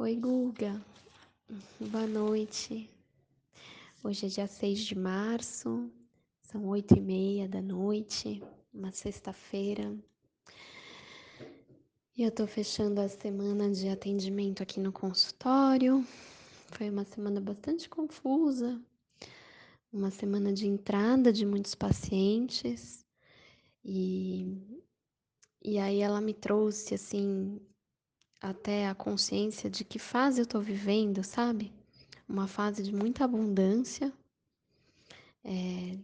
Oi, Guga. Boa noite. Hoje é dia 6 de março, são oito e meia da noite, uma sexta-feira. E eu tô fechando a semana de atendimento aqui no consultório. Foi uma semana bastante confusa, uma semana de entrada de muitos pacientes. E, e aí ela me trouxe, assim, até a consciência de que fase eu tô vivendo, sabe? Uma fase de muita abundância, é,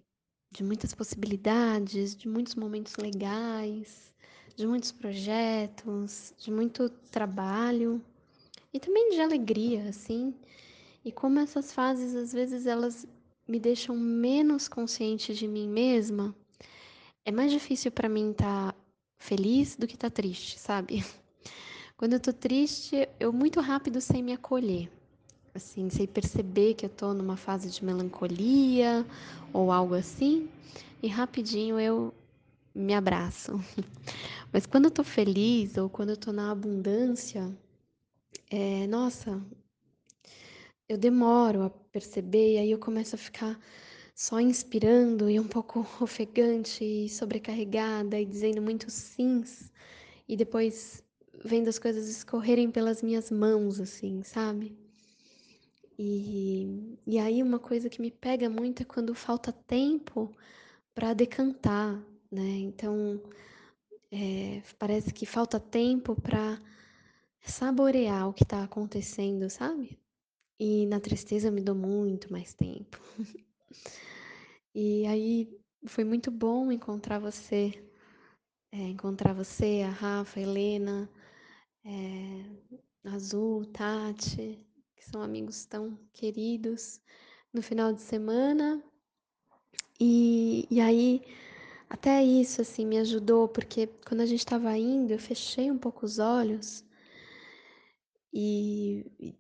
de muitas possibilidades, de muitos momentos legais, de muitos projetos, de muito trabalho e também de alegria, assim. E como essas fases, às vezes, elas me deixam menos consciente de mim mesma, é mais difícil para mim estar tá feliz do que estar tá triste, sabe? Quando eu tô triste, eu muito rápido sei me acolher. Assim, sei perceber que eu tô numa fase de melancolia ou algo assim, e rapidinho eu me abraço. Mas quando eu tô feliz ou quando eu tô na abundância, é, nossa, eu demoro a perceber e aí eu começo a ficar só inspirando e um pouco ofegante e sobrecarregada e dizendo muitos sims e depois vendo as coisas escorrerem pelas minhas mãos, assim, sabe? E, e aí uma coisa que me pega muito é quando falta tempo para decantar, né? Então é, parece que falta tempo para saborear o que está acontecendo, sabe? E na tristeza me dou muito mais tempo. e aí foi muito bom encontrar você, é, encontrar você, a Rafa, a Helena, é, Azul, Tati, que são amigos tão queridos, no final de semana. E, e aí, até isso, assim, me ajudou, porque quando a gente estava indo, eu fechei um pouco os olhos e, e,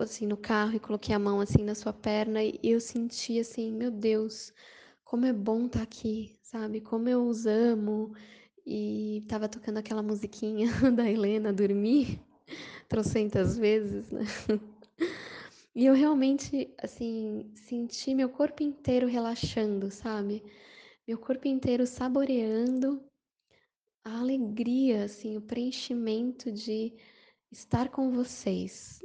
assim, no carro e coloquei a mão, assim, na sua perna e eu senti, assim, meu Deus, como é bom estar tá aqui, sabe? Como eu os amo. E tava tocando aquela musiquinha da Helena, Dormir trocentas vezes, né? E eu realmente, assim, senti meu corpo inteiro relaxando, sabe? Meu corpo inteiro saboreando a alegria, assim, o preenchimento de estar com vocês,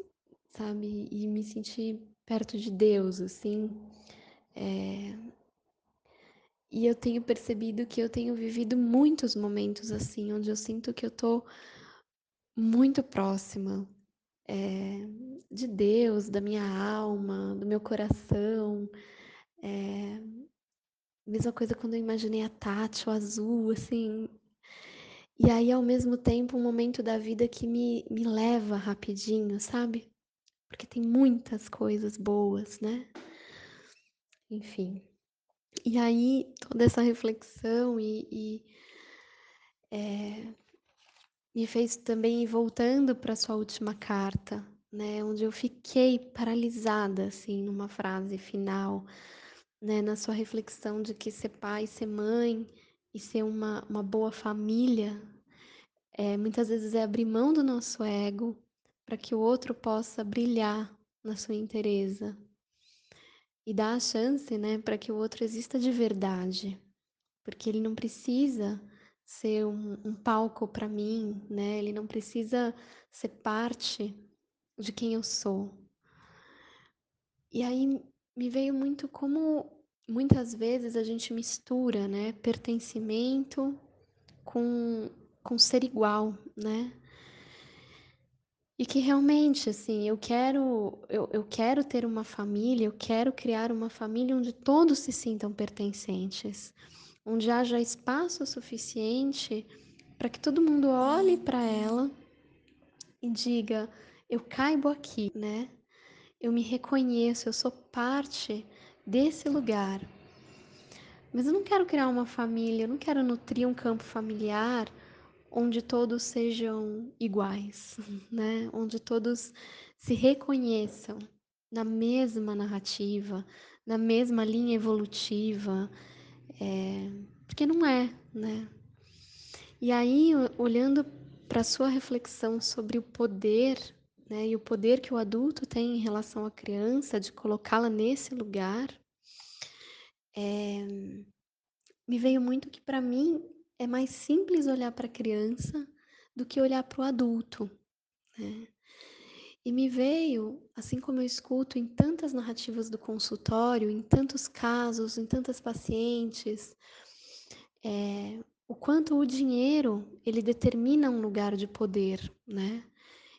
sabe? E me sentir perto de Deus, assim. É... E eu tenho percebido que eu tenho vivido muitos momentos assim, onde eu sinto que eu tô muito próxima é, de Deus, da minha alma, do meu coração. É, mesma coisa quando eu imaginei a Tati, o azul, assim. E aí, ao mesmo tempo, um momento da vida que me, me leva rapidinho, sabe? Porque tem muitas coisas boas, né? Enfim. E aí, toda essa reflexão e, e é, me fez também ir voltando para sua última carta, né, onde eu fiquei paralisada assim numa frase final, né, na sua reflexão de que ser pai, ser mãe e ser uma, uma boa família, é, muitas vezes é abrir mão do nosso ego para que o outro possa brilhar na sua inteireza e dar a chance, né, para que o outro exista de verdade, porque ele não precisa ser um, um palco para mim, né? Ele não precisa ser parte de quem eu sou. E aí me veio muito como muitas vezes a gente mistura, né, pertencimento com, com ser igual, né? E que realmente, assim, eu quero, eu, eu quero ter uma família, eu quero criar uma família onde todos se sintam pertencentes, onde haja espaço suficiente para que todo mundo olhe para ela e diga: eu caibo aqui, né? Eu me reconheço, eu sou parte desse lugar. Mas eu não quero criar uma família, eu não quero nutrir um campo familiar onde todos sejam iguais, né? Onde todos se reconheçam na mesma narrativa, na mesma linha evolutiva, é, porque não é, né? E aí, olhando para a sua reflexão sobre o poder né, e o poder que o adulto tem em relação à criança, de colocá-la nesse lugar, eh, me veio muito que para mim é mais simples olhar para a criança do que olhar para o adulto, né. E me veio, assim como eu escuto em tantas narrativas do consultório, em tantos casos, em tantas pacientes, eh, o quanto o dinheiro ele determina um lugar de poder, né.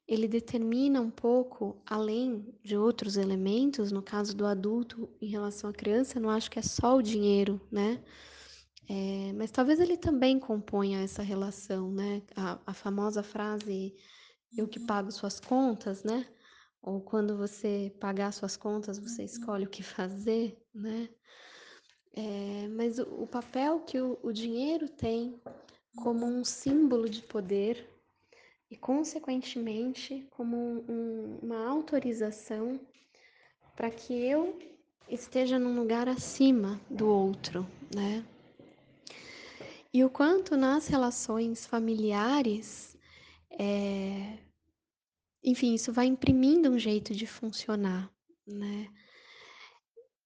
Ele determina um pouco, além de outros elementos, no caso do adulto em relação à criança, não acho que é só o dinheiro, né. Eh, mas talvez ele também componha essa relação, né. A a famosa frase: "Eu que pago suas contas", né, ou quando você pagar suas contas, você escolhe o que fazer, né. Eh, mas o o papel que o o dinheiro tem como um símbolo de poder e, consequentemente, como um uma autorização para que eu esteja num lugar acima do outro, né. E o quanto nas relações familiares, eh, enfim, isso vai imprimindo um jeito de funcionar, né.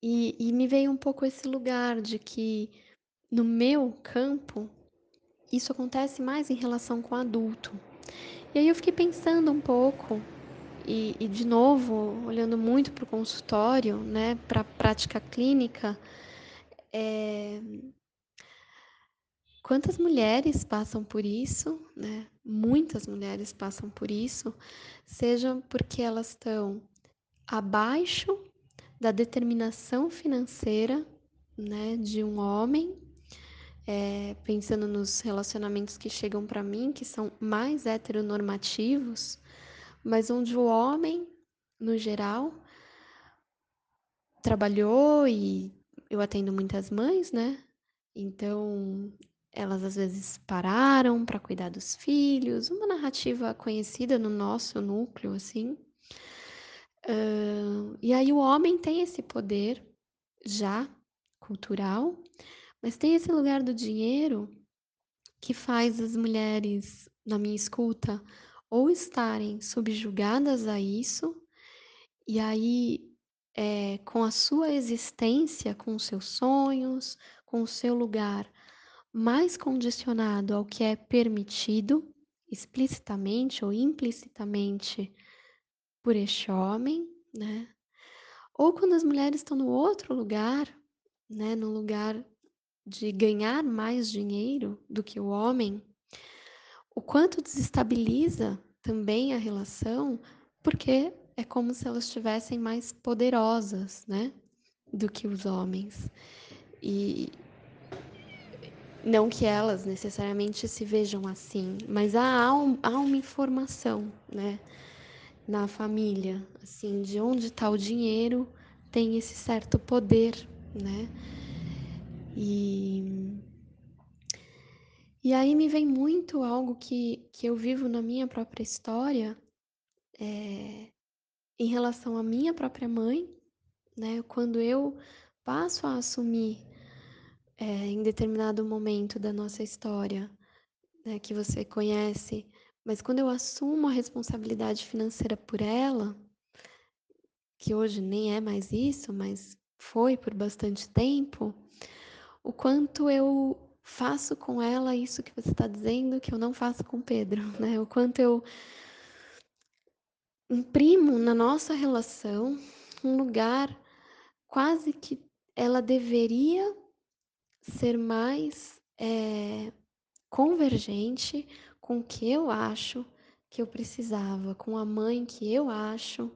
E e me veio um pouco esse lugar de que, no meu campo, isso acontece mais em relação com adulto. E aí eu fiquei pensando um pouco, e e de novo, olhando muito para o consultório, né, pra prática clínica, eh quantas mulheres passam por isso, né, muitas mulheres passam por isso, seja porque elas estão abaixo da determinação financeira, né, de um homem, eh, pensando nos relacionamentos que chegam para mim, que são mais heteronormativos, mas onde o homem, no geral trabalhou e eu atendo muitas mães, né, então elas às vezes pararam para cuidar dos filhos, uma narrativa conhecida no nosso núcleo, assim. Hã, e aí o homem tem esse poder, já, cultural, mas tem esse lugar do dinheiro que faz as mulheres, na minha escuta, ou estarem subjugadas a isso, e aí, eh, com a sua existência, com os seus sonhos, com o seu lugar mais condicionado ao que é permitido, explicitamente ou implicitamente, por este homem, né. Ou quando as mulheres estão no outro lugar, né, no lugar de ganhar mais dinheiro do que o homem, o quanto desestabiliza também a relação, porque é como se elas estivessem mais poderosas, né, do que os homens. E não que elas necessariamente se vejam assim, mas há há um uma informação, né, na família, assim, de onde está o dinheiro, tem esse certo poder, né. E e aí me vem muito algo que que eu vivo na minha própria história, eh, em relação à minha própria mãe, né, quando eu passo a assumir, eh, em determinado momento da nossa história, né, que você conhece, mas quando eu assumo a responsabilidade financeira por ela que hoje nem é mais isso, mas foi por bastante tempo, o quanto eu faço com ela isso que você está dizendo que eu não faço com Pedro, né, o quanto eu imprimo na nossa relação um lugar quase que ela deveria ser mais, eh, convergente com o que eu acho que eu precisava, com a mãe que eu acho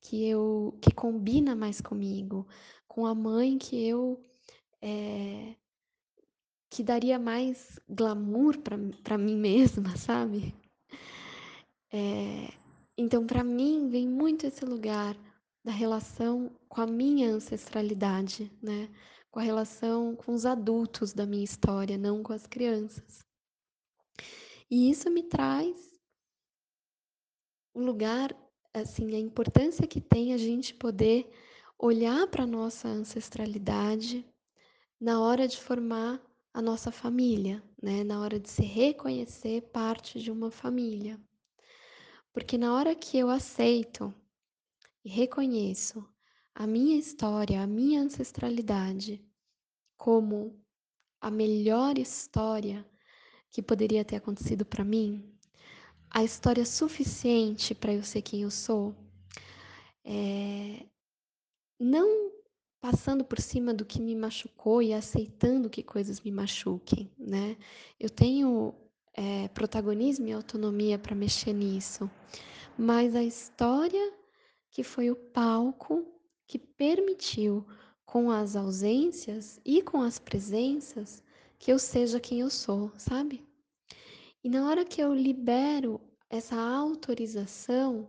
que eu que combina mais comigo, com a mãe que eu, eh que daria mais glamour para mi para mim mesma, sabe. Eh, então para mim vem muito esse lugar da relação com a minha ancestralidade, né, com a relação com os adultos da minha história, não com as crianças. E isso me traz o lugar, assim, a importância que tem a gente poder olhar para nossa ancestralidade na hora de formar a nossa família, né, na hora de se reconhecer parte de uma família. Porque na hora que eu aceito e reconheço a minha história, a minha ancestralidade como a melhor história que poderia ter acontecido para mim, a história suficiente para eu ser quem eu sou, é, não passando por cima do que me machucou e aceitando que coisas me machuquem, né? Eu tenho é, protagonismo e autonomia para mexer nisso, mas a história que foi o palco que permitiu, com as ausências e com as presenças, que eu seja quem eu sou, sabe? E na hora que eu libero essa autorização,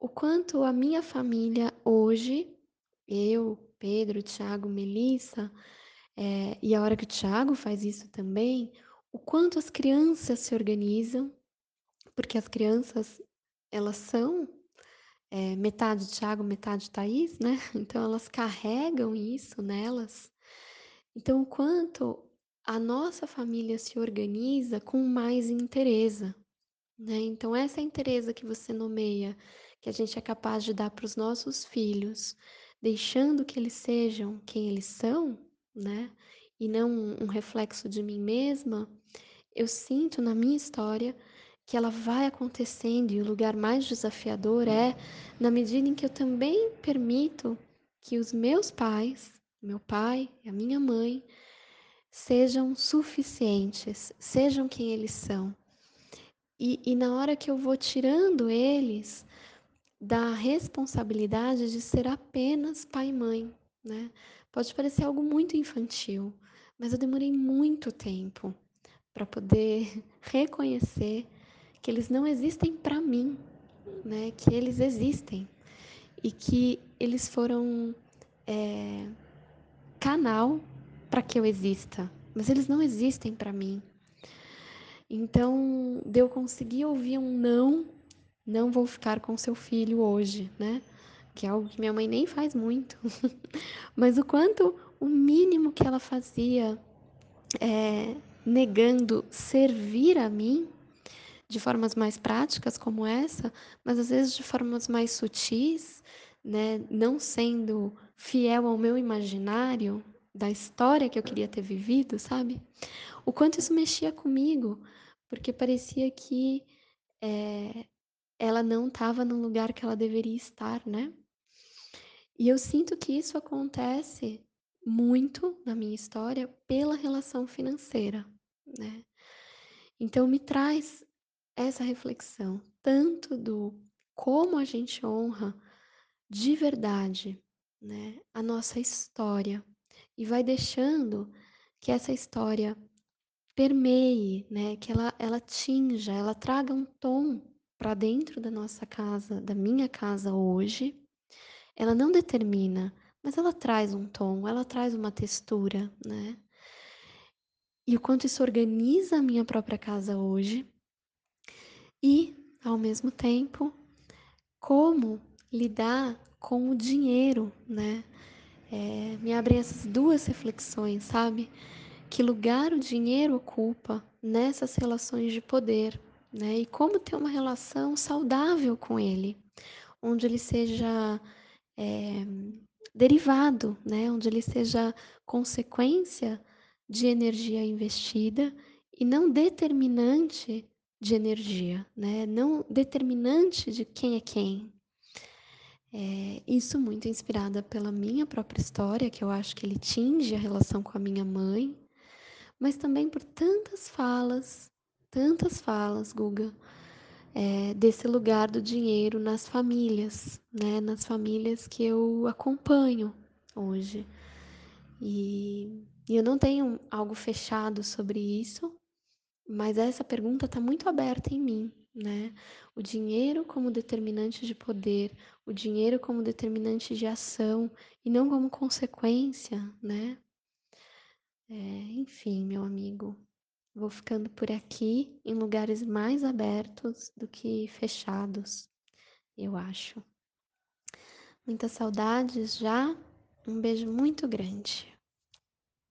o quanto a minha família hoje, eu, Pedro, Tiago, Melissa, é, e a hora que o Tiago faz isso também, o quanto as crianças se organizam, porque as crianças, elas são é, metade Tiago, metade Thaís, né? Então elas carregam isso nelas. Então, o quanto a nossa família se organiza com mais interesa, né? Então, essa interesa que você nomeia, que a gente é capaz de dar para os nossos filhos, deixando que eles sejam quem eles são, né? E não um reflexo de mim mesma, eu sinto na minha história que ela vai acontecendo e o lugar mais desafiador é na medida em que eu também permito que os meus pais, meu pai e a minha mãe, sejam suficientes, sejam quem eles são. E, e na hora que eu vou tirando eles da responsabilidade de ser apenas pai e mãe, né? Pode parecer algo muito infantil, mas eu demorei muito tempo para poder reconhecer que eles não existem para mim, né? Que eles existem e que eles foram é, canal para que eu exista, mas eles não existem para mim. Então, de eu conseguir ouvir um não, não vou ficar com seu filho hoje, né? Que é algo que minha mãe nem faz muito. Mas o quanto o mínimo que ela fazia é, negando servir a mim de formas mais práticas como essa, mas às vezes de formas mais sutis, né, não sendo fiel ao meu imaginário da história que eu queria ter vivido, sabe? O quanto isso mexia comigo, porque parecia que é, ela não estava no lugar que ela deveria estar, né? E eu sinto que isso acontece muito na minha história pela relação financeira, né? Então me traz essa reflexão, tanto do como a gente honra de verdade, né, a nossa história e vai deixando que essa história permeie, né, que ela ela tinja, ela traga um tom para dentro da nossa casa, da minha casa hoje. Ela não determina, mas ela traz um tom, ela traz uma textura, né? E o quanto isso organiza a minha própria casa hoje e, ao mesmo tempo, como lidar com o dinheiro, né? É, me abrem essas duas reflexões, sabe? Que lugar o dinheiro ocupa nessas relações de poder, né? E como ter uma relação saudável com ele, onde ele seja é, derivado, né? Onde ele seja consequência de energia investida e não determinante de energia, né? Não determinante de quem é quem. É, isso muito inspirada pela minha própria história, que eu acho que ele tinge a relação com a minha mãe, mas também por tantas falas, tantas falas, Guga, é, desse lugar do dinheiro nas famílias, né? Nas famílias que eu acompanho hoje. E, e eu não tenho algo fechado sobre isso, mas essa pergunta está muito aberta em mim, né? O dinheiro como determinante de poder, o dinheiro como determinante de ação e não como consequência, né? É, enfim, meu amigo, vou ficando por aqui em lugares mais abertos do que fechados, eu acho. Muitas saudades já. Um beijo muito grande.